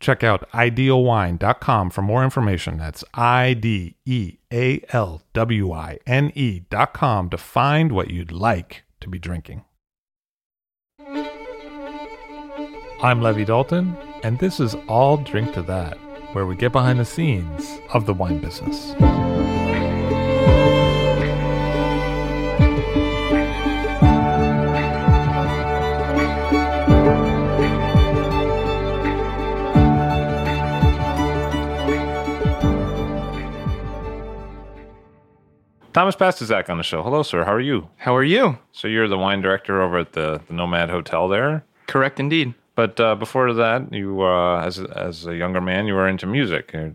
Check out idealwine.com for more information. That's I D E A L W I N E.com to find what you'd like to be drinking. I'm Levi Dalton, and this is I'll Drink to That, where we get behind the scenes of the wine business. Thomas Pastuszak on the show. Hello, sir. How are you? How are you? So you're the wine director over at the, the Nomad Hotel there. Correct indeed. But uh, before that, you uh, as a, as a younger man, you were into music, you're,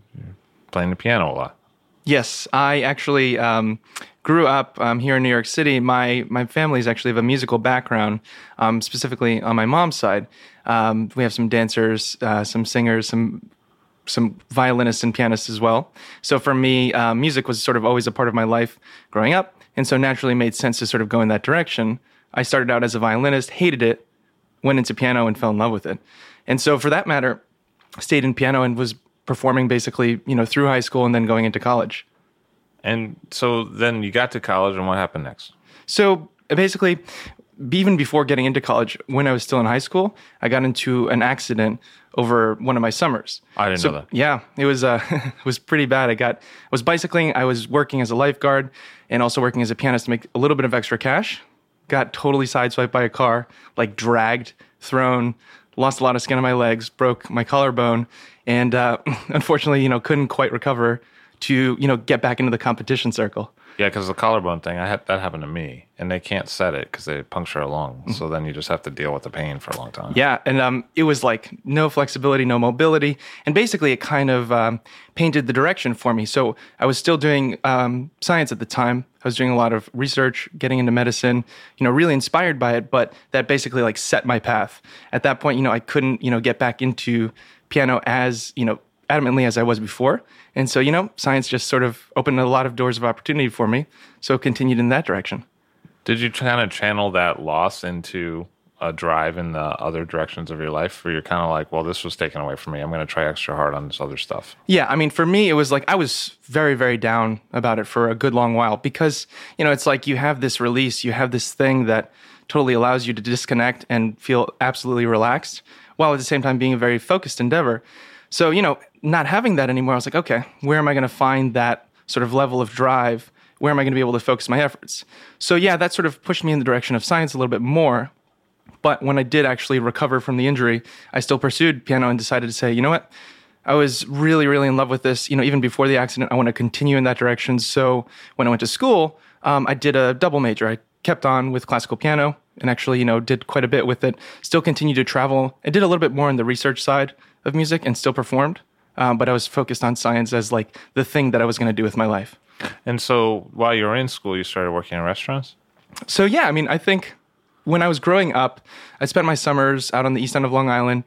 playing the piano a lot. Yes, I actually um, grew up um, here in New York City. My my family is actually of a musical background, um, specifically on my mom's side. Um, we have some dancers, uh, some singers, some some violinists and pianists as well. So for me, uh, music was sort of always a part of my life growing up, and so naturally made sense to sort of go in that direction. I started out as a violinist, hated it, went into piano and fell in love with it, and so for that matter, stayed in piano and was performing basically, you know, through high school and then going into college. And so then you got to college, and what happened next? So basically, even before getting into college, when I was still in high school, I got into an accident over one of my summers. I didn't So, know that. Yeah, it was uh, it was pretty bad. I got I was bicycling. I was working as a lifeguard and also working as a pianist to make a little bit of extra cash. Got totally sideswiped by a car, like dragged, thrown, lost a lot of skin on my legs, broke my collarbone, and uh, unfortunately, you know, couldn't quite recover to you know get back into the competition circle. Yeah, because the collarbone thing, I had that happened to me, and they can't set it because they puncture a lung. So then you just have to deal with the pain for a long time. Yeah, and um, it was like no flexibility, no mobility, and basically it kind of um, painted the direction for me. So I was still doing um, science at the time. I was doing a lot of research, getting into medicine. You know, really inspired by it, but that basically like set my path. At that point, you know, I couldn't you know get back into piano as you know adamantly as I was before, and so you know, science just sort of opened a lot of doors of opportunity for me. So continued in that direction. Did you kind of channel that loss into a drive in the other directions of your life, where you're kind of like, well, this was taken away from me. I'm going to try extra hard on this other stuff. Yeah, I mean, for me, it was like I was very, very down about it for a good long while because, you know, it's like you have this release, you have this thing that totally allows you to disconnect and feel absolutely relaxed while at the same time being a very focused endeavor. So, you know, not having that anymore, I was like, okay, where am I going to find that sort of level of drive? Where am I going to be able to focus my efforts? So, yeah, that sort of pushed me in the direction of science a little bit more. But when I did actually recover from the injury, I still pursued piano and decided to say, you know what? I was really, really in love with this. You know, even before the accident, I want to continue in that direction. So when I went to school, um, I did a double major. I kept on with classical piano and actually, you know, did quite a bit with it. Still continued to travel. I did a little bit more on the research side of music and still performed. Um, but I was focused on science as like the thing that I was going to do with my life. And so while you were in school, you started working in restaurants. So yeah, I mean, I think when I was growing up, I spent my summers out on the east end of Long Island.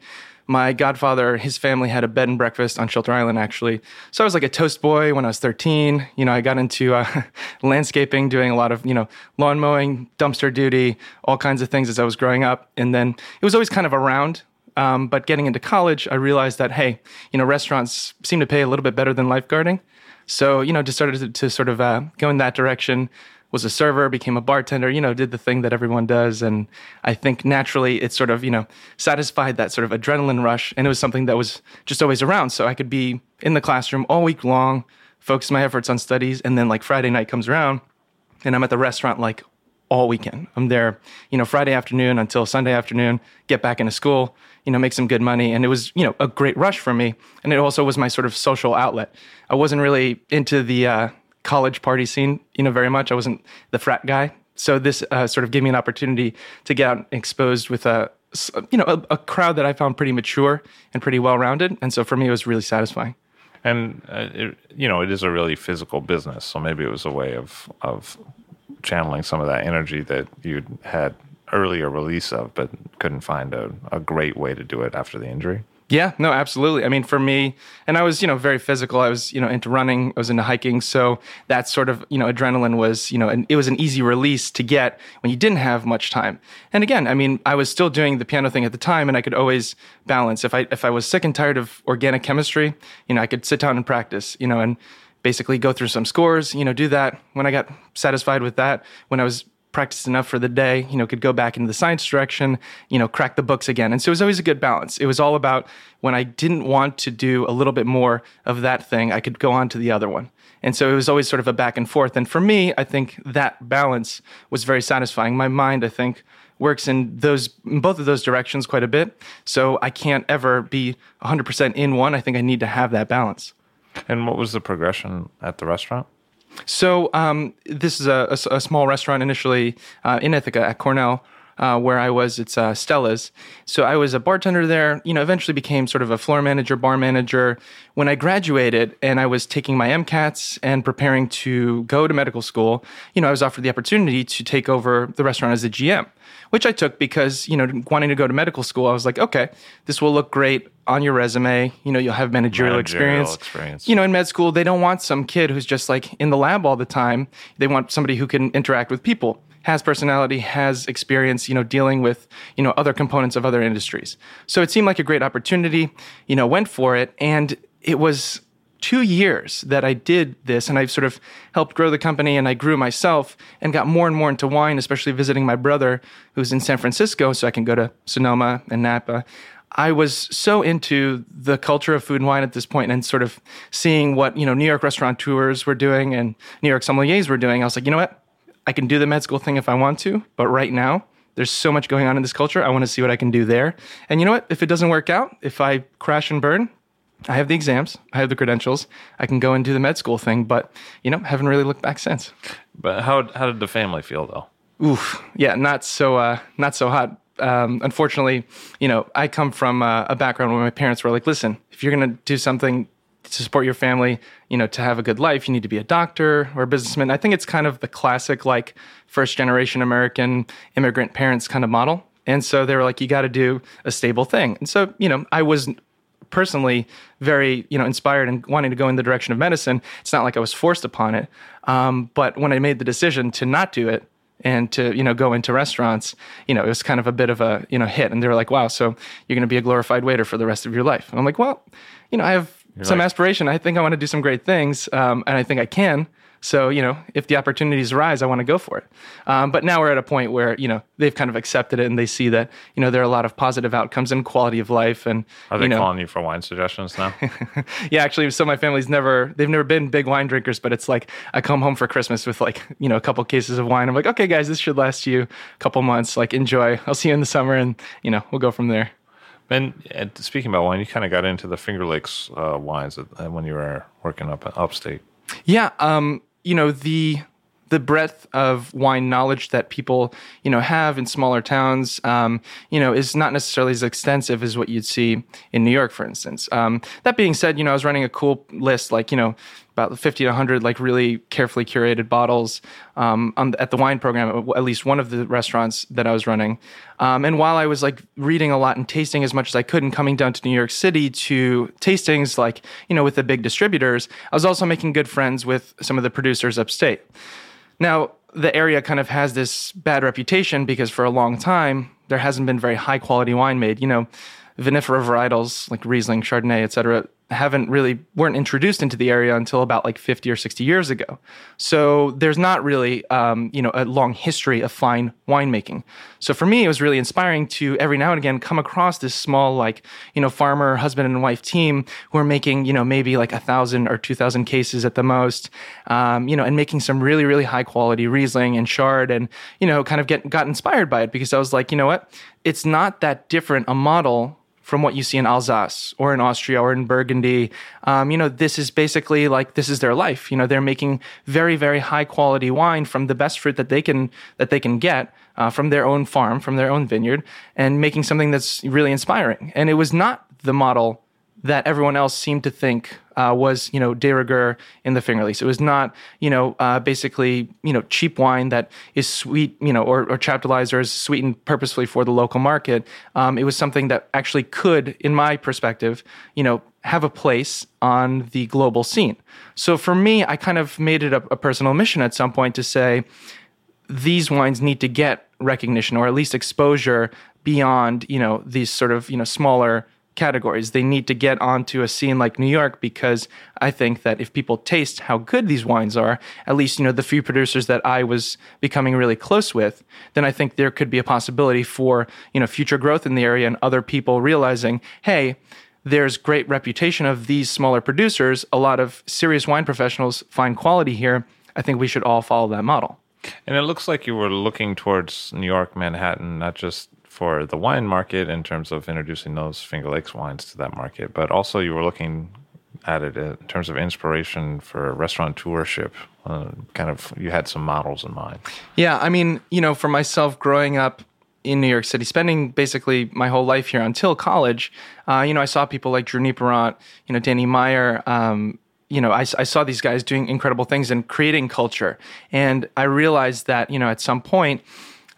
My godfather, his family had a bed and breakfast on Shelter Island, actually. So I was like a toast boy when I was 13. You know, I got into uh, landscaping, doing a lot of, you know, lawn mowing, dumpster duty, all kinds of things as I was growing up. And then it was always kind of around. Um, but getting into college, I realized that, hey, you know, restaurants seem to pay a little bit better than lifeguarding. So, you know, just started to, to sort of uh, go in that direction. Was a server, became a bartender, you know, did the thing that everyone does. And I think naturally it sort of, you know, satisfied that sort of adrenaline rush. And it was something that was just always around. So I could be in the classroom all week long, focus my efforts on studies. And then like Friday night comes around and I'm at the restaurant like all weekend. I'm there, you know, Friday afternoon until Sunday afternoon, get back into school, you know, make some good money. And it was, you know, a great rush for me. And it also was my sort of social outlet. I wasn't really into the uh, college party scene, you know, very much. I wasn't the frat guy. So this uh, sort of gave me an opportunity to get out exposed with a, you know, a, a crowd that I found pretty mature and pretty well rounded. And so for me, it was really satisfying. And uh, it, you know, it is a really physical business, so maybe it was a way of of channeling some of that energy that you'd had earlier release of, but couldn't find a, a great way to do it after the injury. Yeah, no, absolutely. I mean, for me, and I was, you know, very physical. I was, you know, into running. I was into hiking. So that sort of, you know, adrenaline was, you know, and it was an easy release to get when you didn't have much time. And again, I mean, I was still doing the piano thing at the time, and I could always balance. If I if I was sick and tired of organic chemistry, you know, I could sit down and practice, you know, and basically go through some scores, you know, do that. When I got satisfied with that, when I was practiced enough for the day, you know, could go back into the science direction, you know, crack the books again. And so it was always a good balance. It was all about when I didn't want to do a little bit more of that thing, I could go on to the other one. And so it was always sort of a back and forth. And for me, I think that balance was very satisfying. My mind, I think, works in those in both of those directions quite a bit. So I can't ever be 100% in one. I think I need to have that balance. And what was the progression at the restaurant? So um, this is a, a, a, small restaurant initially uh, in Ithaca at Cornell. Uh, where I was, it's uh, Stella's. So I was a bartender there. You know, eventually became sort of a floor manager, bar manager. When I graduated and I was taking my MCATs and preparing to go to medical school, you know, I was offered the opportunity to take over the restaurant as a GM which I took because, you know, wanting to go to medical school, I was like, okay, this will look great on your resume. You know, you'll have managerial, managerial experience. experience. You know, in med school, they don't want some kid who's just like in the lab all the time. They want somebody who can interact with people, has personality, has experience, you know, dealing with, you know, other components of other industries. So it seemed like a great opportunity, you know, went for it. And it was two years that I did this and I've sort of helped grow the company and I grew myself and got more and more into wine, especially visiting my brother who's in San Francisco so I can go to Sonoma and Napa. I was so into the culture of food and wine at this point and sort of seeing what, you know, New York restaurateurs were doing and New York sommeliers were doing. I was like, you know what? I can do the med school thing if I want to, but right now there's so much going on in this culture. I want to see what I can do there. And you know what? If it doesn't work out, if I crash and burn, I have the exams, I have the credentials, I can go and do the med school thing, but you know, haven't really looked back since. But how how did the family feel though? Oof, yeah, not so uh, not so hot. Um, unfortunately, you know, I come from uh, a background where my parents were like, "Listen, if you're going to do something to support your family, you know, to have a good life, you need to be a doctor or a businessman." I think it's kind of the classic, like, first generation American immigrant parents kind of model. And so they were like, "You got to do a stable thing." And so, you know, I was personally very you know inspired and wanting to go in the direction of medicine. It's not like i was forced upon it. Um, but when i made the decision to not do it and to you know go into restaurants you know it was kind of a bit of a you know hit. And they were like wow so you're going to be a glorified waiter for the rest of your life. And i'm like well you know i have you're some like, aspiration i think i want to do some great things um, and i think i can so, you know, if the opportunities arise, I want to go for it. Um, but now we're at a point where, you know, they've kind of accepted it and they see that, you know, there are a lot of positive outcomes and quality of life. And are they you know, calling you for wine suggestions now? yeah, actually, so my family's never, they've never been big wine drinkers, but it's like I come home for Christmas with like, you know, a couple cases of wine. I'm like, okay, guys, this should last you a couple months. Like, enjoy. I'll see you in the summer and, you know, we'll go from there. And, and speaking about wine, you kind of got into the Finger Lakes uh, wines when you were working up upstate. Yeah, um, you know the the breadth of wine knowledge that people you know have in smaller towns um, you know is not necessarily as extensive as what you'd see in New York, for instance. Um, that being said, you know I was running a cool list like you know about 50 to 100 like really carefully curated bottles um, the, at the wine program at least one of the restaurants that i was running. Um, and while i was like reading a lot and tasting as much as i could and coming down to new york city to tastings like you know with the big distributors i was also making good friends with some of the producers upstate. Now the area kind of has this bad reputation because for a long time there hasn't been very high quality wine made you know vinifera varietals like riesling chardonnay et cetera haven't really weren't introduced into the area until about like 50 or 60 years ago. So there's not really um, you know a long history of fine winemaking. So for me it was really inspiring to every now and again come across this small like you know farmer husband and wife team who are making you know maybe like a thousand or two thousand cases at the most um, you know and making some really really high quality riesling and chard and you know kind of get got inspired by it because i was like you know what? It's not that different a model from what you see in Alsace or in Austria or in Burgundy. Um, you know, this is basically like this is their life. You know, they're making very, very high quality wine from the best fruit that they can that they can get uh, from their own farm, from their own vineyard, and making something that's really inspiring. And it was not the model that everyone else seemed to think uh, was, you know, de rigueur in the Finger Lakes. It was not, you know, uh, basically, you know, cheap wine that is sweet, you know, or, or chaptalized or is sweetened purposefully for the local market. Um, it was something that actually could, in my perspective, you know, have a place on the global scene. So for me, I kind of made it a, a personal mission at some point to say, these wines need to get recognition or at least exposure beyond, you know, these sort of, you know, smaller categories. They need to get onto a scene like New York because I think that if people taste how good these wines are, at least you know the few producers that I was becoming really close with, then I think there could be a possibility for you know future growth in the area and other people realizing, hey, there's great reputation of these smaller producers. A lot of serious wine professionals find quality here. I think we should all follow that model. And it looks like you were looking towards New York, Manhattan, not just for the wine market in terms of introducing those Finger Lakes wines to that market, but also you were looking at it in terms of inspiration for restaurateurship. Uh, kind of, you had some models in mind. Yeah, I mean, you know, for myself, growing up in New York City, spending basically my whole life here until college, uh, you know, I saw people like Drew Nieporent, you know, Danny Meyer. Um, you know, I, I, saw these guys doing incredible things and creating culture. And I realized that, you know, at some point,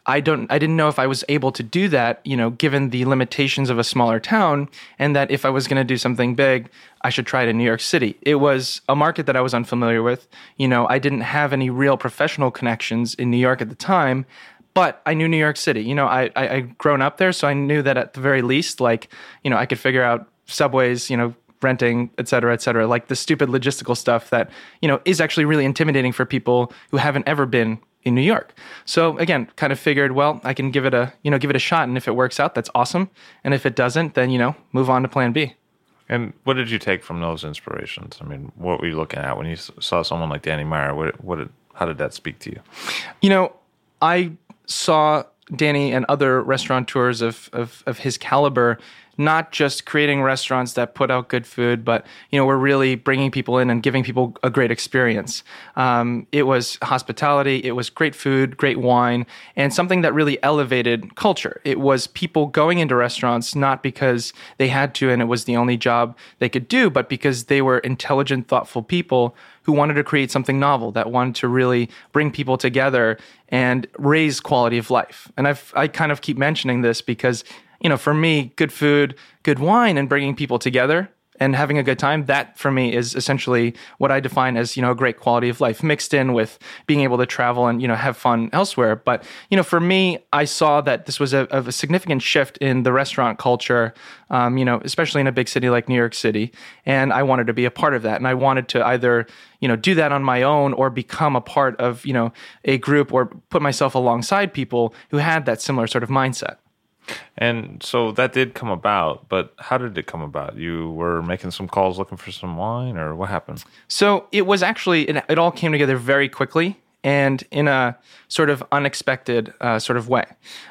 I don't I didn't know if I was able to do that, you know, given the limitations of a smaller town and that if I was going to do something big, I should try it in New York City. It was a market that I was unfamiliar with. You know, I didn't have any real professional connections in New York at the time, but I knew New York City. You know, I I I'd grown up there, so I knew that at the very least like, you know, I could figure out subways, you know, renting, et cetera, et cetera, like the stupid logistical stuff that, you know, is actually really intimidating for people who haven't ever been in New York. So again, kind of figured, well, I can give it a, you know, give it a shot and if it works out, that's awesome. And if it doesn't, then, you know, move on to plan B. And what did you take from those inspirations? I mean, what were you looking at when you saw someone like Danny Meyer? What, what did, how did that speak to you? You know, I saw Danny and other restaurateurs of, of, of his caliber not just creating restaurants that put out good food, but you know we're really bringing people in and giving people a great experience. Um, it was hospitality, it was great food, great wine, and something that really elevated culture. It was people going into restaurants not because they had to and it was the only job they could do, but because they were intelligent, thoughtful people who wanted to create something novel that wanted to really bring people together and raise quality of life. And I've, I kind of keep mentioning this because you know, for me, good food, good wine, and bringing people together and having a good time that for me is essentially what i define as you know a great quality of life mixed in with being able to travel and you know have fun elsewhere. But you know for me i saw that this was a, a significant shift in the restaurant culture um, you know especially in a big city like new york city. And i wanted to be a part of that. And i wanted to either you know do that on my own or become a part of you know a group or put myself alongside people who had that similar sort of mindset and so that did come about, but how did it come about? You were making some calls looking for some wine, or what happened? So it was actually, it, it all came together very quickly and in a sort of unexpected uh, sort of way.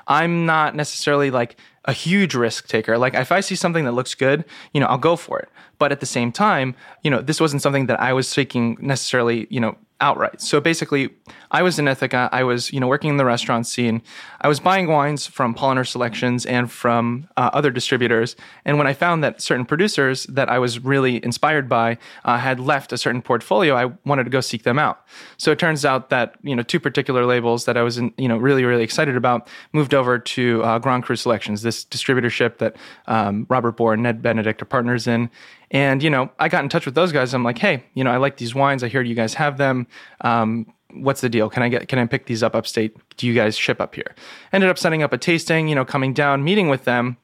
I'm not necessarily like a huge risk taker. Like if I see something that looks good, you know, I'll go for it. But at the same time, you know, this wasn't something that I was seeking necessarily, you know, outright. So basically, I was in Ithaca. I was, you know, working in the restaurant scene. I was buying wines from Polaner Selections and from uh, other distributors. And when I found that certain producers that I was really inspired by uh, had left a certain portfolio, I wanted to go seek them out. So it turns out that you know two particular labels that I was, in, you know, really really excited about moved over to uh, Grand Cru Selections, this distributorship that um, Robert Bohr and Ned Benedict are partners in. And, you know, I got in touch with those guys. I'm like, hey, you know, I like these wines. I hear you guys have them. Um, what's the deal? Can I get, can I pick these up upstate? Do you guys ship up here? Ended up setting up a tasting, you know, coming down, meeting with them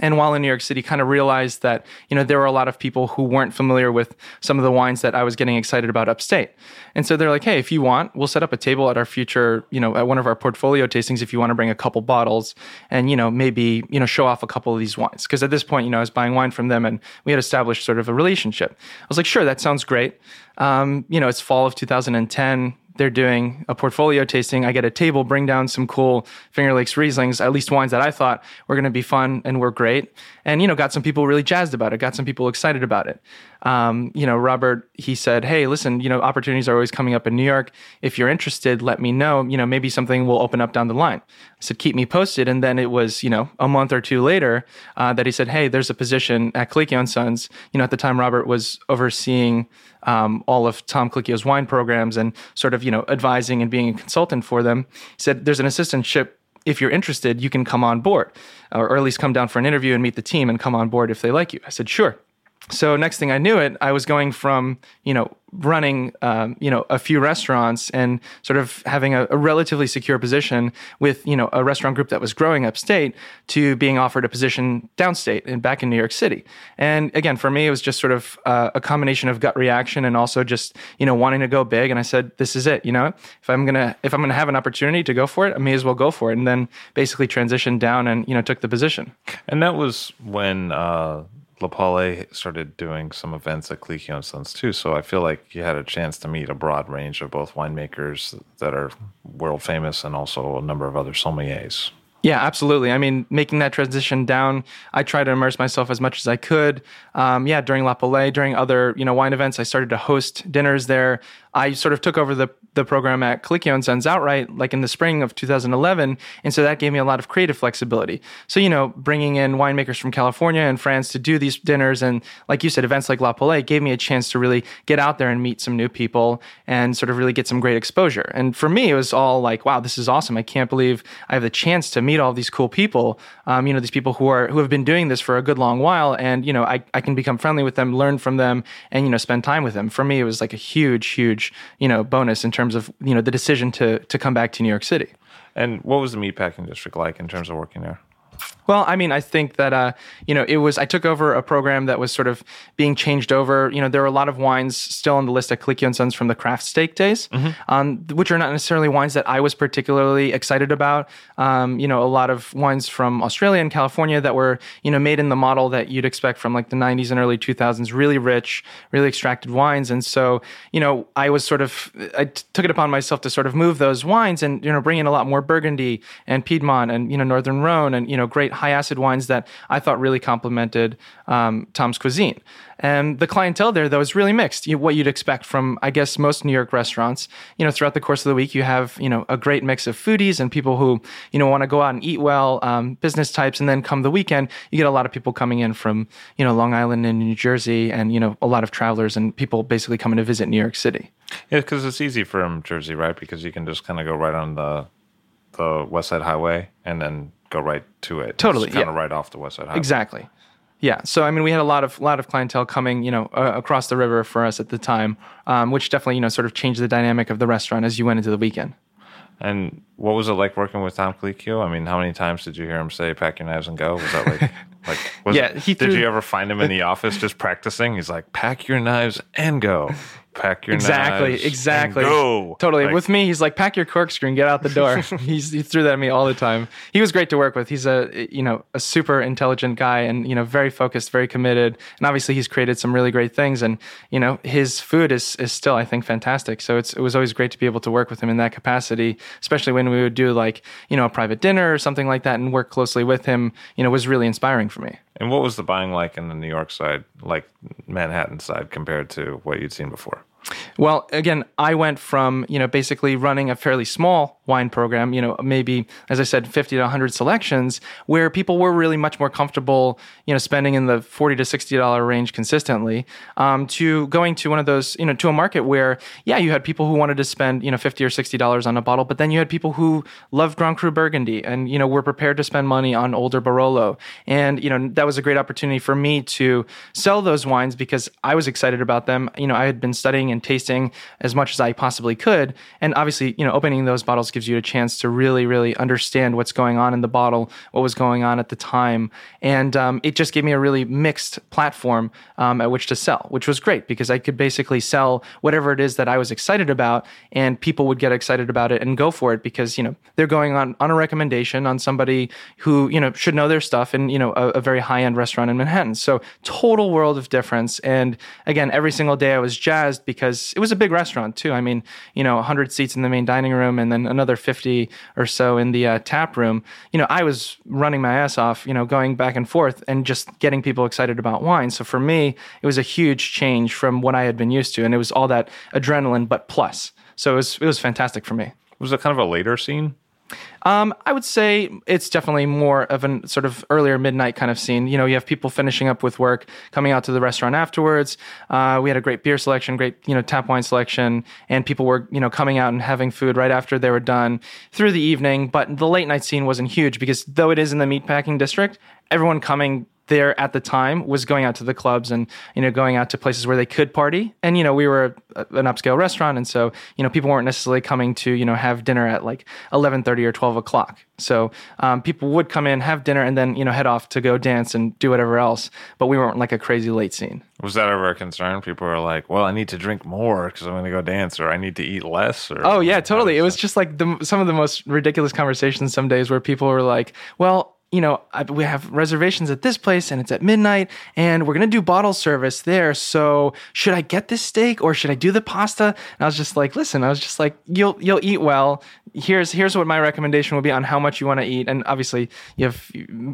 and while in New York City, kind of realized that you know there were a lot of people who weren't familiar with some of the wines that I was getting excited about upstate, and so they're like, "Hey, if you want, we'll set up a table at our future, you know, at one of our portfolio tastings. If you want to bring a couple bottles, and you know, maybe you know, show off a couple of these wines, because at this point, you know, I was buying wine from them, and we had established sort of a relationship. I was like, "Sure, that sounds great." Um, you know, it's fall of 2010 they're doing a portfolio tasting. I get a table, bring down some cool Finger Lakes Rieslings, at least wines that I thought were going to be fun and were great. And, you know, got some people really jazzed about it, got some people excited about it. Um, you know, Robert, he said, Hey, listen, you know, opportunities are always coming up in New York. If you're interested, let me know. You know, maybe something will open up down the line. I said, Keep me posted. And then it was, you know, a month or two later uh, that he said, Hey, there's a position at Colicchio and Sons. You know, at the time, Robert was overseeing um, all of Tom Colicchio's wine programs and sort of, you know, advising and being a consultant for them. He said, There's an assistantship if you're interested, you can come on board, or, at least come down for an interview and meet the team and come on board if they like you. I said, sure. So next thing I knew it, I was going from you know running um, you know a few restaurants and sort of having a, a, relatively secure position with you know a restaurant group that was growing upstate to being offered a position downstate and back in New York City. And again, for me, it was just sort of uh, a combination of gut reaction and also just you know wanting to go big. And I said, this is it. You know, if I'm gonna if I'm gonna have an opportunity to go for it, I may as well go for it. And then basically transitioned down and you know took the position. And that was when. Uh La Paulée started doing some events at Colicchio and Sons too. So I feel like you had a chance to meet a broad range of both winemakers that are world famous and also a number of other sommeliers. Yeah, absolutely. I mean, making that transition down, I tried to immerse myself as much as I could. Um, yeah, during La Paulée, during other you know wine events, I started to host dinners there. I sort of took over the the program at Colicchio and Sons outright, like in the spring of 2011, and so that gave me a lot of creative flexibility. So you know, bringing in winemakers from California and France to do these dinners, and like you said, events like La Paulée gave me a chance to really get out there and meet some new people and sort of really get some great exposure. And for me, it was all like, wow, this is awesome! I can't believe I have the chance to meet all these cool people. Um, you know, these people who are who have been doing this for a good long while, and you know, I I can become friendly with them, learn from them, and you know, spend time with them. For me, it was like a huge, huge you know bonus in terms of you know the decision to to come back to New York City. And what was the meatpacking district like in terms of working there? Well, I mean, I think that uh, you know it was. I took over a program that was sort of being changed over. You know, there were a lot of wines still on the list at Colicchio and Sons from the Craftsteak days, mm-hmm. um, which are not necessarily wines that I was particularly excited about. Um, you know, a lot of wines from Australia and California that were you know made in the model that you'd expect from like the '90s and early 2000s, really rich, really extracted wines. And so, you know, I was sort of I t- took it upon myself to sort of move those wines and you know bring in a lot more Burgundy and Piedmont and you know Northern Rhone and you know great high acid wines that I thought really complemented um, Tom's cuisine. And the clientele there, though, is really mixed. You, what you'd expect from, I guess, most New York restaurants. You know, throughout the course of the week, you have you know a great mix of foodies and people who you know want to go out and eat well, um, business types, and then come the weekend, you get a lot of people coming in from you know Long Island and New Jersey, and you know a lot of travelers and people basically coming to visit New York City. Yeah, because it's easy from Jersey, right? Because you can just kind of go right on the the West Side Highway and then go right to it. Totally, kind yeah. of right off the West Side Highway. Exactly. Yeah. So I mean, we had a lot of lot of clientele coming, you know, uh, across the river for us at the time, um, which definitely you know sort of changed the dynamic of the restaurant as you went into the weekend. And what was it like working with Tom Colicchio? I mean, how many times did you hear him say "pack your knives and go"? Was that like, like, was yeah? It, he did you ever find him in the office just practicing? He's like, "Pack your knives and go." pack your exactly, knives exactly. go. Totally. Like, with me, he's like, pack your corkscrew and get out the door. he's, he threw that at me all the time. He was great to work with. He's a you know a super intelligent guy and you know very focused, very committed, and obviously he's created some really great things. And you know his food is is still I think fantastic. So it's it was always great to be able to work with him in that capacity, especially when we would do like you know a private dinner or something like that and work closely with him. You know was really inspiring for me. And what was the buying like in the New York side, like Manhattan side, compared to what you'd seen before? Well, again, I went from, you know, basically running a fairly small wine program, you know, maybe, as I said, 50 to 100 selections, where people were really much more comfortable, you know, spending in the 40 to $60 range consistently, um, to going to one of those, you know, to a market where, yeah, you had people who wanted to spend, you know, 50 or $60 on a bottle, but then you had people who loved Grand Cru Burgundy and, you know, were prepared to spend money on older Barolo. And, you know, that was a great opportunity for me to sell those wines because I was excited about them. You know, I had been studying and tasting as much as I possibly could. And obviously, you know, opening those bottles gives you a chance to really, really understand what's going on in the bottle, what was going on at the time. And um, it just gave me a really mixed platform um, at which to sell, which was great because I could basically sell whatever it is that I was excited about and people would get excited about it and go for it because, you know, they're going on, on a recommendation on somebody who, you know, should know their stuff in, you know, a, a very high end restaurant in Manhattan. So total world of difference. And again, every single day I was jazzed because it was a big restaurant too. I mean, you know, 100 seats in the main dining room and then another 50 or so in the uh, tap room. You know, I was running my ass off, you know, going back and forth and just getting people excited about wine. So for me, it was a huge change from what I had been used to, and it was all that adrenaline, but plus. So it was it was fantastic for me. Was it kind of a later scene? Um, I would say it's definitely more of an sort of earlier midnight kind of scene. You know, you have people finishing up with work, coming out to the restaurant afterwards. Uh, we had a great beer selection, great you know tap wine selection, and people were you know coming out and having food right after they were done through the evening. But the late night scene wasn't huge because though it is in the meatpacking district, everyone coming there at the time was going out to the clubs and you know going out to places where they could party and you know we were a, an upscale restaurant and so you know people weren't necessarily coming to you know have dinner at like 11.30 or 12 o'clock so um, people would come in have dinner and then you know head off to go dance and do whatever else but we weren't like a crazy late scene Was that ever a concern? People were like, "Well, I need to drink more because I'm going to go dance, or I need to eat less." Or Oh yeah, totally. It was just like the, some of the most ridiculous conversations some days where people were like, "Well, you know, I, we have reservations at this place and it's at midnight and we're going to do bottle service there. So, should I get this steak or should I do the pasta?" And I was just like, "Listen, I was just like, you'll you'll eat well. Here's here's what my recommendation will be on how much you want to eat." And obviously, you have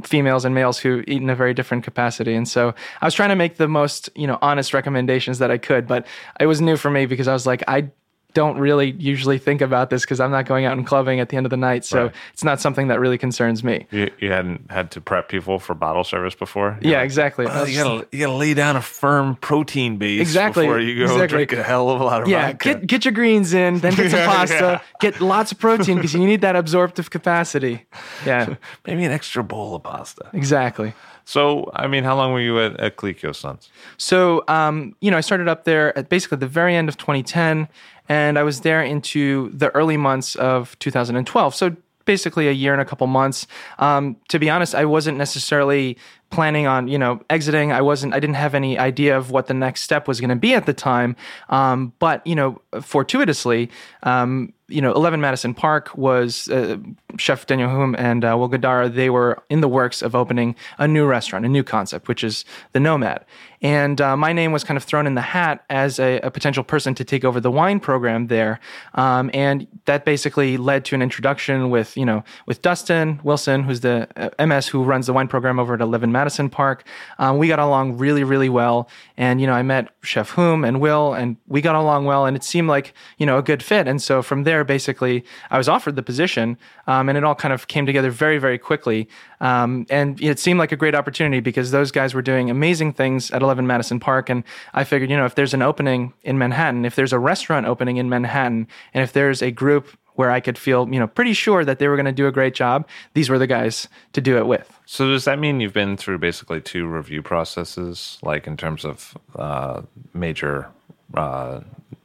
females and males who eat in a very different capacity. And so, I was trying to make the most, you know, honest recommendations that I could, but it was new for me because I was like, I don't really usually think about this because I'm not going out and clubbing at the end of the night. So Right. it's not something that really concerns me. You, you hadn't had to prep people for bottle service before. Yeah, exactly. I Well, you gotta you gotta lay down a firm protein base Exactly, before you go exactly. drink a hell of a lot of yeah, vodka. get get your greens in, then get some Yeah, pasta, yeah. get lots of protein because you need that absorptive capacity. Yeah, Maybe an extra bowl of pasta. exactly. So, I mean, how long were you at, at Colicchio Sons? So, um, you know, I started up there at basically the very end of 2010, and I was there into the early months of 2012. So, basically a year and a couple months. Um, to be honest, I wasn't necessarily planning on, you know, exiting. I wasn't. I didn't have any idea of what the next step was going to be at the time. Um, but you know, fortuitously. Um, you know, 11 Madison Park was uh, Chef Daniel Humm and uh, Will Guidara. They were in the works of opening a new restaurant, a new concept, which is the Nomad. And uh, my name was kind of thrown in the hat as a, a potential person to take over the wine program there. Um, and that basically led to an introduction with, you know, with Dustin Wilson, who's the uh, MS who runs the wine program over at 11 Madison Park. Um, we got along really, really well. And, you know, I met Chef Humm and Will, and we got along well. And it seemed like, you know, a good fit. And so from there, basically, I was offered the position, um, and it all kind of came together very, very quickly. Um, and it seemed like a great opportunity because those guys were doing amazing things at 11 Madison Park. And I figured, you know, if there's an opening in Manhattan, if there's a restaurant opening in Manhattan, and if there's a group where I could feel, you know, pretty sure that they were going to do a great job, these were the guys to do it with. So, does that mean you've been through basically two review processes, like in terms of uh, major uh,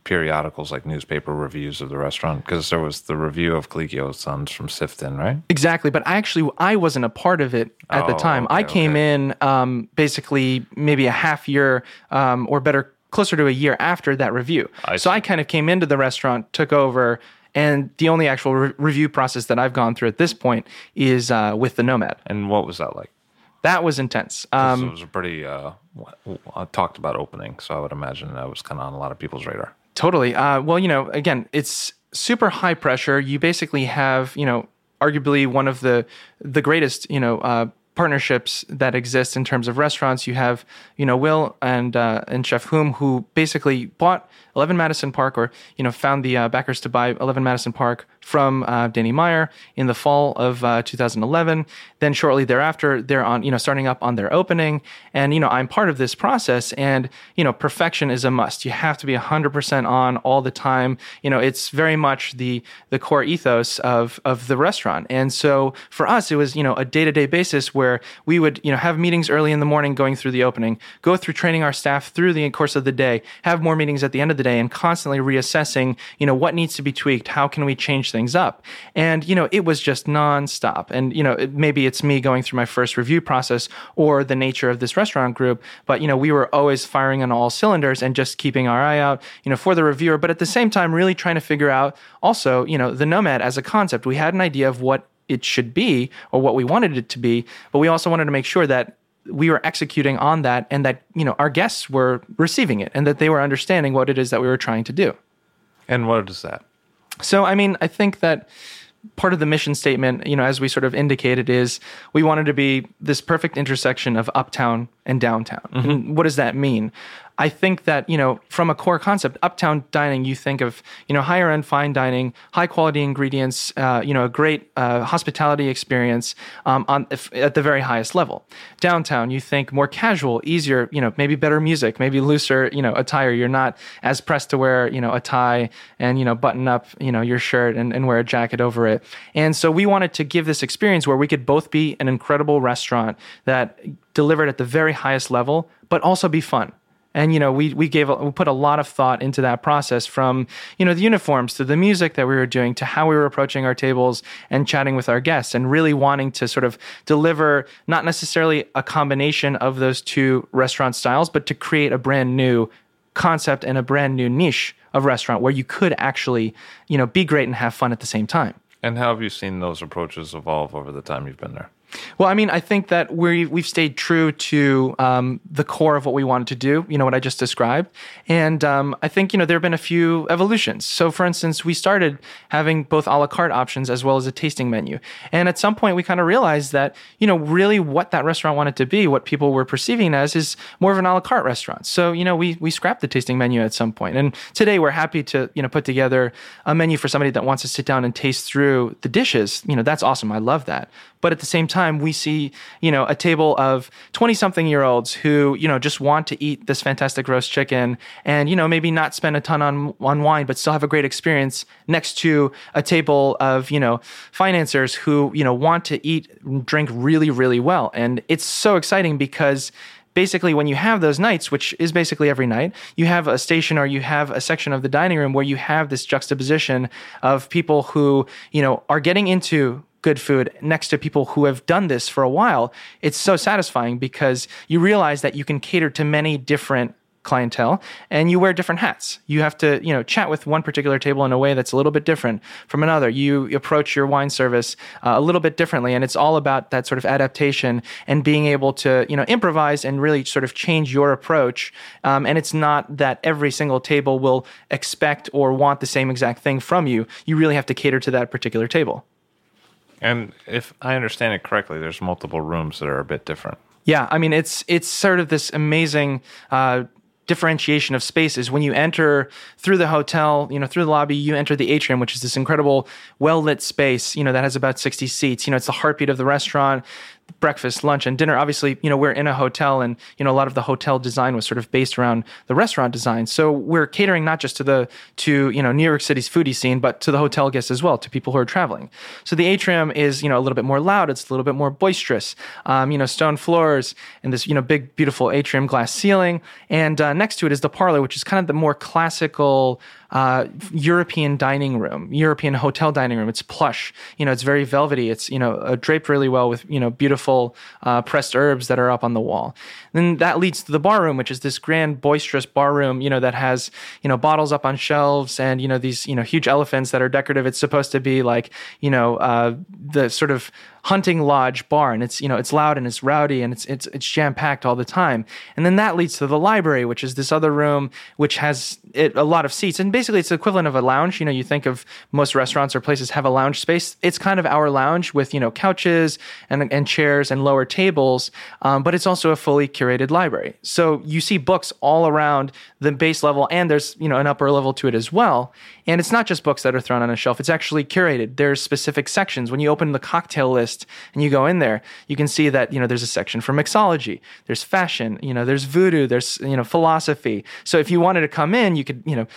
periodicals, like newspaper reviews of the restaurant? Because there was the review of Colicchio Sons from Sifton, right? Exactly, but I actually I wasn't a part of it at the Oh, time. I came okay. in um, basically maybe a half year um, or better, closer to a year after that review. I so. I kind of came into the restaurant, took over, and the only actual re- review process that I've gone through at this point is uh, with the Nomad. And what was that like? That was intense. Um, it was a pretty uh, uh, talked about opening, so I would imagine that was kind of on a lot of people's radar. Totally. Uh, well, you know, again, it's super high pressure. You basically have, you know, arguably one of the the greatest, you know, uh, partnerships that exist in terms of restaurants. You have, you know, Will and uh, and Chef Humm, who basically bought 11 Madison Park, or you know, found the uh, backers to buy 11 Madison Park from uh, Danny Meyer in the fall of uh, 2011. Then shortly thereafter, they're on, you know, starting up on their opening, and you know, I'm part of this process, and you know, perfection is a must. You have to be 100% on all the time. You know, it's very much the the core ethos of of the restaurant, and so for us, it was you know a day to day basis where we would you know have meetings early in the morning going through the opening, go through training our staff through the course of the day, have more meetings at the end of the day, and constantly reassessing you know what needs to be tweaked, how can we change things up, and you know it was just nonstop, and you know it, maybe it's me going through my first review process or the nature of this restaurant group, but you know we were always firing on all cylinders and just keeping our eye out you know for the reviewer, but at the same time really trying to figure out also you know the nomad as a concept. We had an idea of what it should be or what we wanted it to be, but we also wanted to make sure that we were executing on that and that, you know, our guests were receiving it and that they were understanding what it is that we were trying to do. And what is that? So, I mean, I think that part of the mission statement, you know, as we sort of indicated, is we wanted to be this perfect intersection of uptown and downtown. Mm-hmm. And what does that mean? I think that, you know, from a core concept, uptown dining, you think of, you know, higher end fine dining, high quality ingredients, uh, you know, a great uh, hospitality experience um, on at the very highest level. Downtown, you think more casual, easier, you know, maybe better music, maybe looser, you know, attire. You're not as pressed to wear, you know, a tie and, you know, button up, you know, your shirt and, and wear a jacket over it. And so we wanted to give this experience where we could both be an incredible restaurant that delivered at the very highest level, but also be fun. And you know we we gave a, we put a lot of thought into that process from you know the uniforms to the music that we were doing to how we were approaching our tables and chatting with our guests and really wanting to sort of deliver not necessarily a combination of those two restaurant styles but to create a brand new concept and a brand new niche of restaurant where you could actually you know be great and have fun at the same time. And how have you seen those approaches evolve over the time you've been there well, I mean, I think that we we've stayed true to um, the core of what we wanted to do. You know what I just described, and um, I think you know there have been a few evolutions. So, for instance, we started having both a la carte options as well as a tasting menu, and at some point we kind of realized that you know really what that restaurant wanted to be, what people were perceiving as, is more of an a la carte restaurant. So, you know, we we scrapped the tasting menu at some point. and today we're happy to you know put together a menu for somebody that wants to sit down and taste through the dishes. You know, that's awesome. I love that. But at the same time, we see, you know, a table of 20 something year olds who, you know, just want to eat this fantastic roast chicken and, you know, maybe not spend a ton on, on wine, but still have a great experience next to a table of, you know, financiers who, you know, want to eat, drink really, really well. And it's so exciting because basically when you have those nights which is basically every night you have a station or you have a section of the dining room where you have this juxtaposition of people who you know are getting into good food next to people who have done this for a while, it's so satisfying because you realize that you can cater to many different clientele and you wear different hats. You have to, you know, chat with one particular table in a way that's a little bit different from another. You approach your wine service uh, a little bit differently and it's all about that sort of adaptation and being able to, you know, improvise and really sort of change your approach. Um, and it's not that every single table will expect or want the same exact thing from you. You really have to cater to that particular table. And if I understand it correctly, there's multiple rooms that are a bit different. Yeah, I mean it's it's sort of this amazing uh, differentiation of spaces. When you enter through the hotel, you know, through the lobby, you enter the atrium, which is this incredible, well lit space, you know, that has about 60 seats. You know, it's the heartbeat of the restaurant breakfast, lunch, and dinner. Obviously, you know, we're in a hotel and, you know, a lot of the hotel design was sort of based around the restaurant design. So we're catering not just to the, to, you know, New York City's foodie scene, but to the hotel guests as well, to people who are traveling. So the atrium is, you know, a little bit more loud. It's a little bit more boisterous. Um, you know, stone floors and this, you know, big, beautiful atrium glass ceiling. And uh, next to it is the parlor, which is kind of the more classical, uh, European dining room, European hotel dining room. It's plush. You know, it's very velvety. It's you know uh, draped really well with you know beautiful uh, pressed herbs that are up on the wall. Then that leads to the bar room, which is this grand boisterous bar room. You know that has you know bottles up on shelves and you know these you know huge elephants that are decorative. It's supposed to be like you know uh, the sort of hunting lodge bar and it's you know it's loud and it's rowdy and it's it's it's jam packed all the time. And then that leads to the library which is this other room which has it, a lot of seats. And basically it's the equivalent of a lounge. You know you think of most restaurants or places have a lounge space. It's kind of our lounge with you know couches and and chairs and lower tables. Um, but it's also a fully curated library. So you see books all around the base level and there's you know an upper level to it as well. And it's not just books that are thrown on a shelf it's actually curated. There's specific sections. When you open the cocktail list and you go in there, you can see that, you know, there's a section for mixology, there's fashion, you know, there's voodoo, there's, you know, philosophy. So if you wanted to come in, you could, you know,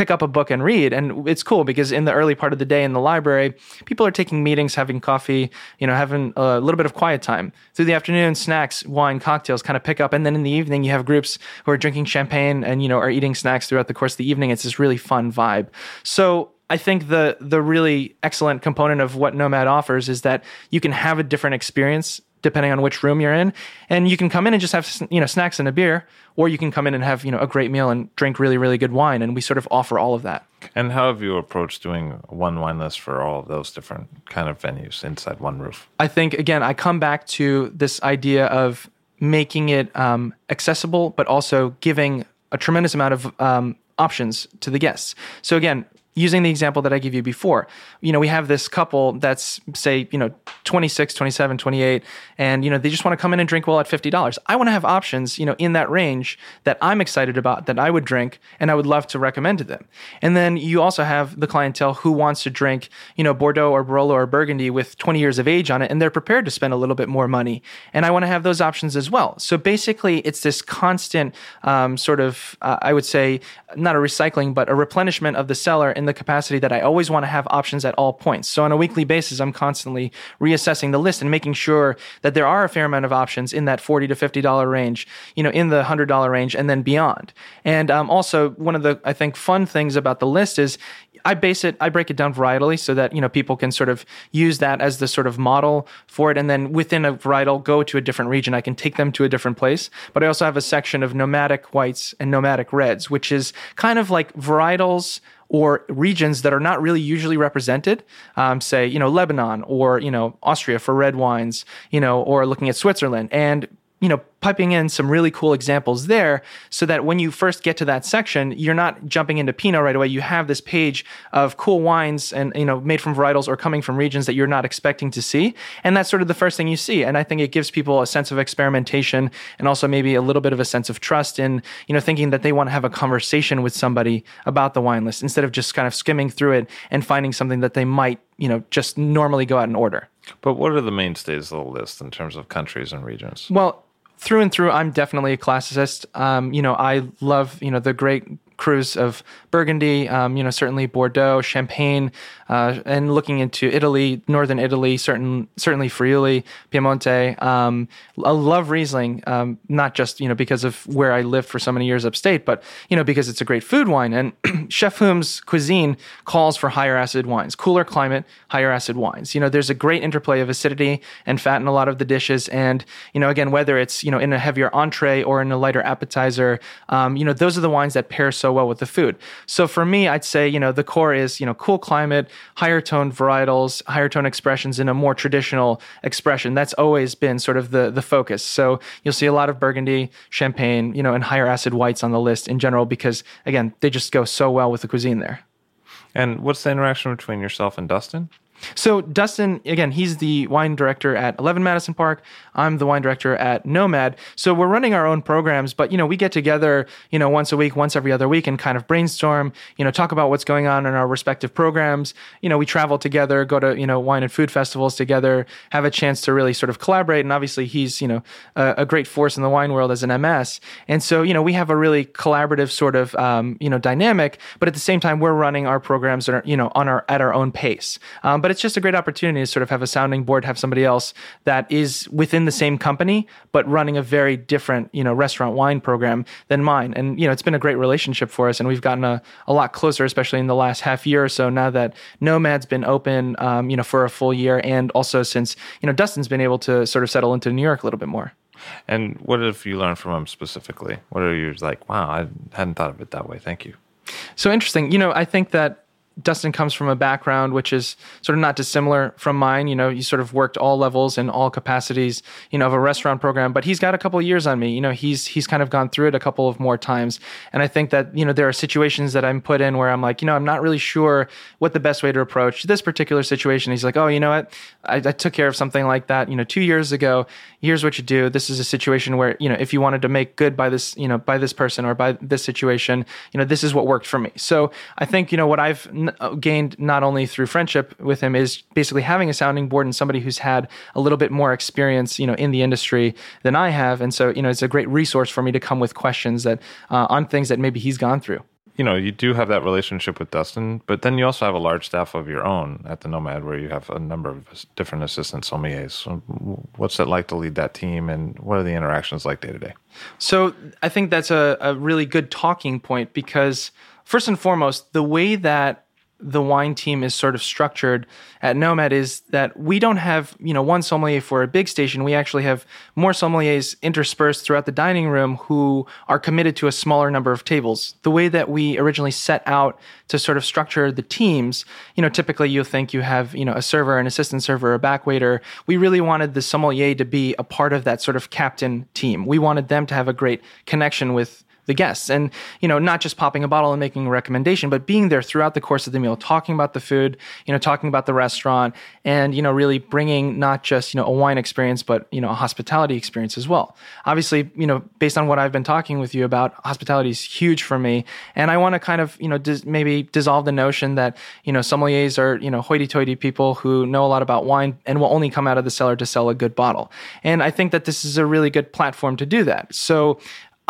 pick up a book and read. And it's cool because in the early part of the day in the library people are taking meetings having coffee you know having a little bit of quiet time. Through the afternoon snacks wine cocktails kind of pick up. And then in the evening you have groups who are drinking champagne and you know are eating snacks throughout the course of the evening. It's this really fun vibe. So I think the the really excellent component of what Nomad offers is that you can have a different experience depending on which room you're in, and you can come in and just have you know snacks and a beer, or you can come in and have you know a great meal and drink really really good wine, and we sort of offer all of that. And how have you approached doing one wine list for all of those different kind of venues inside one roof? I think again, I come back to this idea of making it um, accessible, but also giving a tremendous amount of um, options to the guests. So again, using the example that I gave you before, you know, we have this couple that's say, you know, 26, 27, 28, and, you know, they just want to come in and drink well at $50. I want to have options, you know, in that range that I'm excited about that I would drink and I would love to recommend to them. And then you also have the clientele who wants to drink, you know, Bordeaux or Barolo or Burgundy with 20 years of age on it and they're prepared to spend a little bit more money. And I want to have those options as well. So basically, it's this constant um, sort of, uh, I would say, not a recycling, but a replenishment of the cellar in the capacity that I always want to have options at all points. So on a weekly basis, I'm constantly reassessing the list and making sure that there are a fair amount of options in that forty to fifty dollar range, you know, in the hundred dollar range, and then beyond. And um, also, one of the I think fun things about the list is I base it, I break it down varietally so that you know people can sort of use that as the sort of model for it, and then within a varietal go to a different region. I can take them to a different place. But I also have a section of nomadic whites and nomadic reds, which is kind of like varietals or regions that are not really usually represented, um, say, you know, Lebanon or, you know, Austria for red wines, you know, or looking at Switzerland. And you know, piping in some really cool examples there so that when you first get to that section, you're not jumping into Pinot right away. You have this page of cool wines and, you know, made from varietals or coming from regions that you're not expecting to see. And that's sort of the first thing you see. And I think it gives people a sense of experimentation and also maybe a little bit of a sense of trust in, you know, thinking that they want to have a conversation with somebody about the wine list instead of just kind of skimming through it and finding something that they might, you know, just normally go out and order. But what are the mainstays of the list in terms of countries and regions? Well, through and through, I'm definitely a classicist. Um, you know, I love you know the great crus of Burgundy, um, you know, certainly Bordeaux, Champagne, uh, and looking into Italy, northern Italy, certain certainly Friuli, Piemonte. Um, I love Riesling, um, not just you know because of where I lived for so many years upstate, but you know because it's a great food wine. And Chef Humm's cuisine calls for higher acid wines, cooler climate, higher acid wines. You know, there's a great interplay of acidity and fat in a lot of the dishes, and you know, again, whether it's you know in a heavier entree or in a lighter appetizer, um, you know, those are the wines that pair so well with the food. So for me, I'd say, you know, the core is, you know, cool climate, higher tone varietals, higher tone expressions in a more traditional expression. That's always been sort of the the focus. So you'll see a lot of Burgundy, Champagne, you know, and higher acid whites on the list in general because again, they just go so well with the cuisine there. And what's the interaction between yourself and Dustin? So Dustin, again, he's the wine director at 11 Madison Park. I'm the wine director at Nomad. So we're running our own programs, but you know, we get together, you know, once a week, once every other week and kind of brainstorm, you know, talk about what's going on in our respective programs. You know, we travel together, go to, you know, wine and food festivals together, have a chance to really sort of collaborate. And obviously he's, you know, a, a great force in the wine world as an MS. And so, you know, we have a really collaborative sort of, um, you know, dynamic, but at the same time, we're running our programs, are, you know, on our, at our own pace. Um, but it's just a great opportunity to sort of have a sounding board, have somebody else that is within the same company, but running a very different, you know, restaurant wine program than mine. And, you know, it's been a great relationship for us. And we've gotten a, a lot closer, especially in the last half year or so now that Nomad's been open, um, you know, for a full year. And also since, you know, Dustin's been able to sort of settle into New York a little bit more. And what have you learned from him specifically? What are you like, wow, I hadn't thought of it that way. Thank you. So interesting. You know, I think that Dustin comes from a background which is sort of not dissimilar from mine. You know, he sort of worked all levels and all capacities, you know, of a restaurant program, but he's got a couple years on me. You know, he's he's kind of gone through it a couple of more times. And I think that, you know, there are situations that I'm put in where I'm like, you know, I'm not really sure what the best way to approach this particular situation. He's like, oh, you know what? I, I took care of something like that, you know, two years ago. Here's what you do. This is a situation where, you know, if you wanted to make good by this, you know, by this person or by this situation, you know, this is what worked for me. So I think, you know, what I've uh, gained not only through friendship with him is basically having a sounding board and somebody who's had a little bit more experience, you know, in the industry than I have, and so you know, it's a great resource for me to come with questions that uh, on things that maybe he's gone through you know, you do have that relationship with Dustin, but then you also have a large staff of your own at the Nomad where you have a number of different assistant sommeliers. So what's it like to lead that team and what are the interactions like day to day? So I think that's a, a really good talking point because, first and foremost, the way that the wine team is sort of structured at Nomad is that we don't have, you know, one sommelier for a big station. We actually have more sommeliers interspersed throughout the dining room who are committed to a smaller number of tables. The way that we originally set out to sort of structure the teams, you know, typically you think you have, you know, a server, an assistant server, a back waiter. We really wanted the sommelier to be a part of that sort of captain team. We wanted them to have a great connection with the guests. And you know not just popping a bottle and making a recommendation but being there throughout the course of the meal talking about the food you know talking about the restaurant and you know really bringing not just you know a wine experience but you know a hospitality experience as well. Obviously you know based on what i've been talking with you about hospitality is huge for me. And i want to kind of you know dis- maybe dissolve the notion that you know sommeliers are you know hoity-toity people who know a lot about wine and will only come out of the cellar to sell a good bottle. And i think that this is a really good platform to do that. So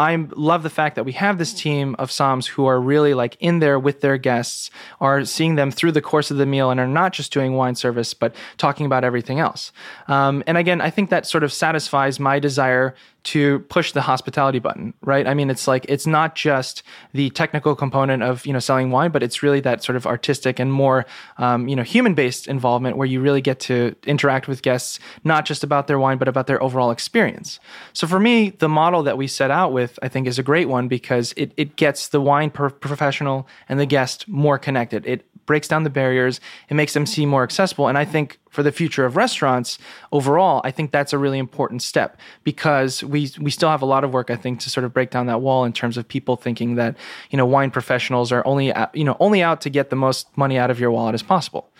I love the fact that we have this team of Somms who are really like in there with their guests, are seeing them through the course of the meal, and are not just doing wine service, but talking about everything else. Um, and again, I think that sort of satisfies my desire to push the hospitality button, right? I mean, it's like it's not just the technical component of you know selling wine, but it's really that sort of artistic and more um, you know human based involvement where you really get to interact with guests, not just about their wine, but about their overall experience. So for me, the model that we set out with, I think, is a great one because it it gets the wine professional and the guest more connected. It breaks down the barriers, it makes them seem more accessible. And I think for the future of restaurants overall, I think that's a really important step because we we still have a lot of work I think to sort of break down that wall in terms of people thinking that you know wine professionals are only you know only out to get the most money out of your wallet as possible.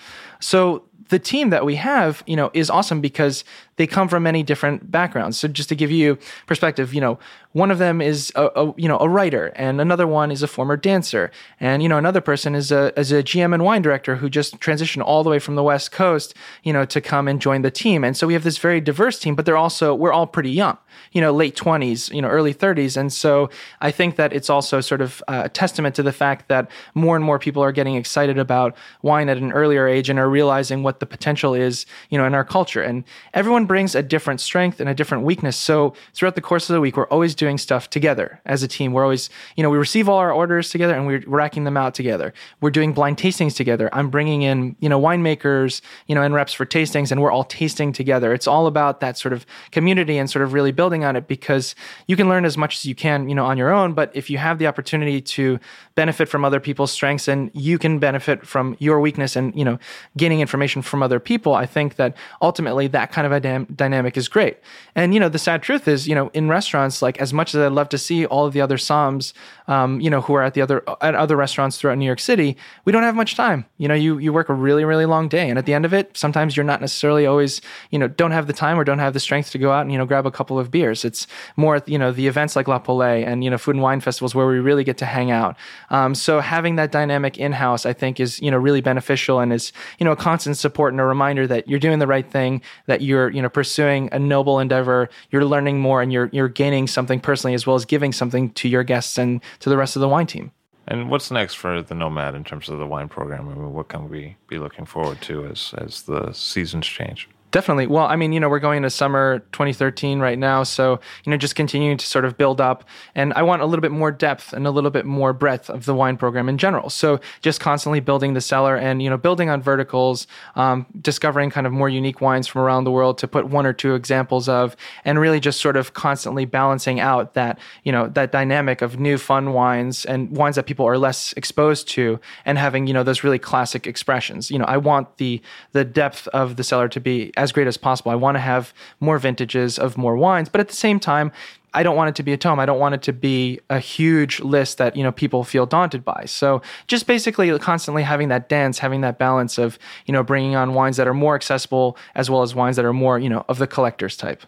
So the team that we have, you know, is awesome because they come from many different backgrounds. So just to give you perspective, you know, one of them is a, a, you know a writer, and another one is a former dancer, and you know another person is a is a GM and wine director who just transitioned all the way from the West Coast, you know, to come and join the team. And so we have this very diverse team, but they're also we're all pretty young, you know, late twenties, you know, early thirties, and so I think that it's also sort of uh, a testament to the fact that more and more people are getting excited about wine at an earlier age and are realizing what the potential is, you know, in our culture. And everyone brings a different strength and a different weakness. So throughout the course of the week, we're always doing stuff together as a team. We're always, you know, we receive all our orders together and we're racking them out together. We're doing blind tastings together. I'm bringing in, you know, winemakers, you know, and reps for tastings, and we're all tasting together. It's all about that sort of community and sort of really building on it because you can learn as much as you can, you know, on your own. But if you have the opportunity to benefit from other people's strengths and you can benefit from your weakness and, you know, gaining information from other people, I think that ultimately that kind of a dam- dynamic is great. And, you know, the sad truth is, you know, in restaurants, like as much as I'd love to see all of the other Somms, um, you know, who are at the other at other restaurants throughout New York City, we don't have much time. You know, you you work a really really long day, and at the end of it, sometimes you're not necessarily always, you know, don't have the time or don't have the strength to go out and you know grab a couple of beers. It's more, you know, the events like La Paulée and you know food and wine festivals where we really get to hang out. Um, so having that dynamic in house, I think, is you know really beneficial and is you know a constant support and a reminder that you're doing the right thing, that you're you know pursuing a noble endeavor, you're learning more, and you're you're gaining something personally as well as giving something to your guests and to the rest of the wine team. And what's next for the Nomad in terms of the wine program? I mean, what can we be looking forward to as as the seasons change? Definitely. Well, I mean, you know, we're going into summer 2013 right now. So, you know, just continuing to sort of build up. And I want a little bit more depth and a little bit more breadth of the wine program in general. So, just constantly building the cellar and, you know, building on verticals, um, discovering kind of more unique wines from around the world to put one or two examples of, and really just sort of constantly balancing out that, you know, that dynamic of new fun wines and wines that people are less exposed to and having, you know, those really classic expressions. You know, I want the, the depth of the cellar to be as great as possible. I want to have more vintages of more wines, but at the same time, I don't want it to be a tome. I don't want it to be a huge list that you know people feel daunted by. So just basically constantly having that dance, having that balance of you know bringing on wines that are more accessible as well as wines that are more you know of the collector's type.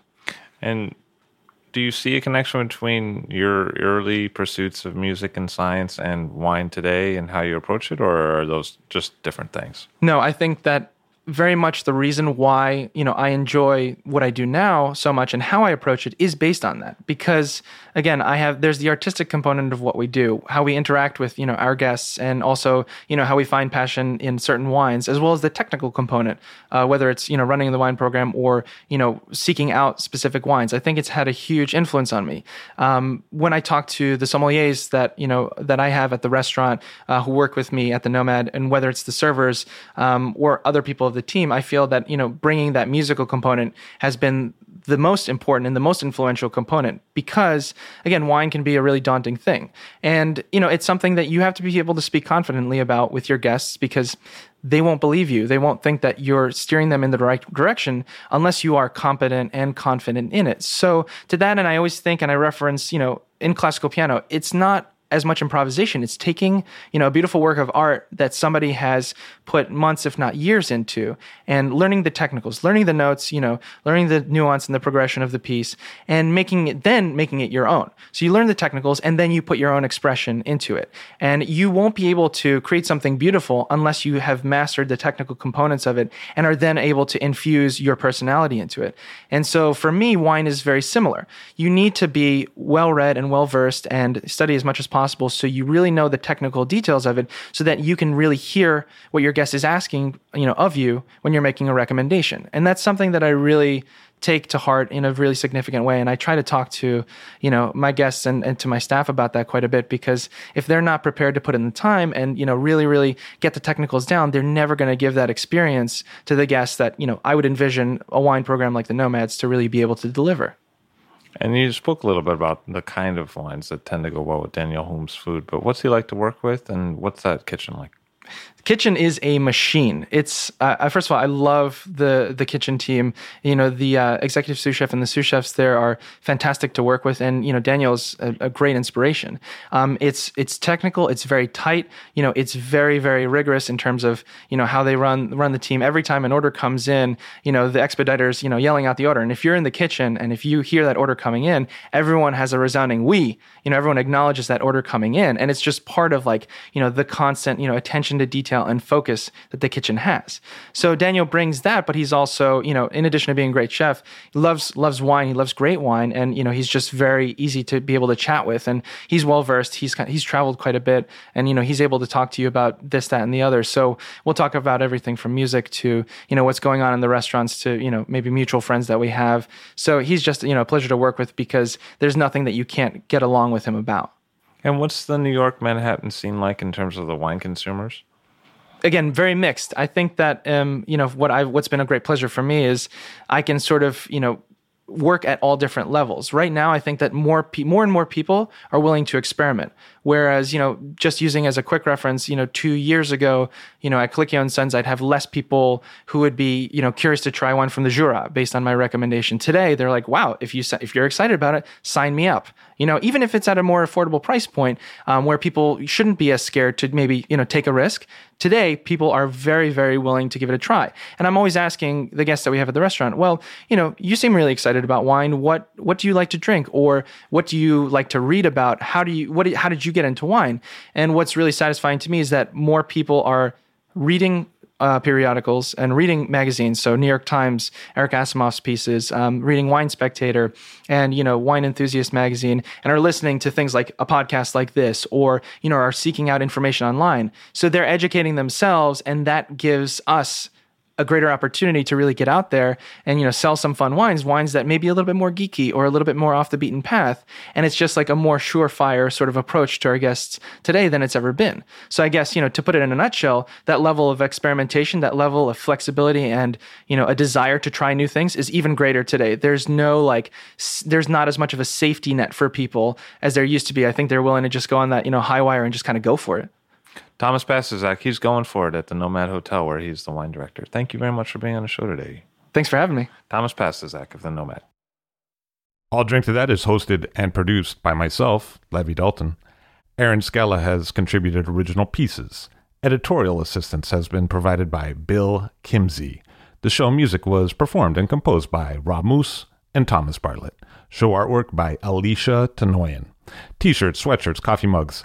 And do you see a connection between your early pursuits of music and science and wine today and how you approach it, or are those just different things? No, I think that very much the reason why you know I enjoy what I do now so much and how I approach it is based on that. Because again I have there's the artistic component of what we do how we interact with you know our guests and also you know how we find passion in certain wines as well as the technical component uh, whether it's you know running the wine program or you know seeking out specific wines. I think it's had a huge influence on me. Um, when I talk to the sommeliers that you know that I have at the restaurant uh, who work with me at the Nomad and whether it's the servers um, or other people of the team, I feel that you know bringing that musical component has been the most important and the most influential component because again wine can be a really daunting thing. And you know it's something that you have to be able to speak confidently about with your guests because they won't believe you. They won't think that you're steering them in the right direction unless you are competent and confident in it. So to that and i always think and i reference you know in classical piano it's not as much improvisation. It's taking, you know, a beautiful work of art that somebody has put months, if not years into, and learning the technicals, learning the notes, you know, learning the nuance and the progression of the piece, and making it then making it your own. So you learn the technicals and then you put your own expression into it. And you won't be able to create something beautiful unless you have mastered the technical components of it and are then able to infuse your personality into it. And so for me, wine is very similar. You need to be well read and well versed and study as much as possible possible so you really know the technical details of it so that you can really hear what your guest is asking you know of you when you're making a recommendation. And that's something that i really take to heart in a really significant way and i try to talk to you know my guests and, and to my staff about that quite a bit because if they're not prepared to put in the time and you know really really get the technicals down they're never going to give that experience to the guests that you know i would envision a wine program like the nomads to really be able to deliver and you spoke a little bit about the kind of wines that tend to go well with Daniel Humm's food, but what's he like to work with, and what's that kitchen like? Kitchen is a machine. It's uh, first of all, I love the the kitchen team. You know, the uh, executive sous chef and the sous chefs there are fantastic to work with, and you know, Daniel's a, a great inspiration. Um, it's it's technical. It's very tight. You know, it's very very rigorous in terms of you know how they run run the team. Every time an order comes in, you know, the expediters you know yelling out the order, and if you're in the kitchen and if you hear that order coming in, everyone has a resounding we. You know, everyone acknowledges that order coming in, and it's just part of like you know the constant you know attention to detail and focus that the kitchen has. So Daniel brings that, but he's also, you know, in addition to being a great chef, he loves loves wine. He loves great wine, and you know, he's just very easy to be able to chat with, and he's well versed. He's he's traveled quite a bit, and you know, he's able to talk to you about this, that, and the other. So we'll talk about everything from music to you know what's going on in the restaurants to you know maybe mutual friends that we have. So he's just you know a pleasure to work with because there's nothing that you can't get along with him about. And what's the New York Manhattan scene like in terms of the wine consumers? again very mixed i think that um, you know what i what's been a great pleasure for me is i can sort of you know work at all different levels right now i think that more pe- more and more people are willing to experiment whereas you know just using as a quick reference you know 2 years ago you know at Colicchio and Sons I'd have less people who would be you know curious to try one from the Jura based on my recommendation. Today they're like wow if you if you're excited about it sign me up. You know even if it's at a more affordable price point um, where people shouldn't be as scared to maybe you know take a risk today people are very very willing to give it a try. And i'm always asking the guests that we have at the restaurant well you know you seem really excited about wine. What what do you like to drink? Or what do you like to read about? How do you what how did you get into wine and what's really satisfying to me is that more people are reading uh, periodicals and reading magazines. So New York Times, Eric Asimov's pieces, um, reading Wine Spectator, and you know Wine Enthusiast magazine, and are listening to things like a podcast like this, or you know are seeking out information online. So they're educating themselves, and that gives us a greater opportunity to really get out there and you know sell some fun wines wines that may be a little bit more geeky or a little bit more off the beaten path. And it's just like a more surefire sort of approach to our guests today than it's ever been. So i guess you know to put it in a nutshell that level of experimentation that level of flexibility and you know a desire to try new things is even greater today. There's no like there's not as much of a safety net for people as there used to be. I think they're willing to just go on that you know high wire and just kind of go for it Thomas Pastuszak, he's going for it at the Nomad Hotel where he's the wine director. Thank you very much for being on the show today. Thanks for having me. Thomas Pastuszak of the Nomad. I'll Drink to That is hosted and produced by myself, Levi Dalton. Erin Scala has contributed original pieces. Editorial assistance has been provided by Bill Kimsey. The show music was performed and composed by Rob Moose and Thomas Bartlett. Show artwork by Alicia Tenoyan. T shirts, sweatshirts, coffee mugs,